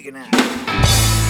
kicking out.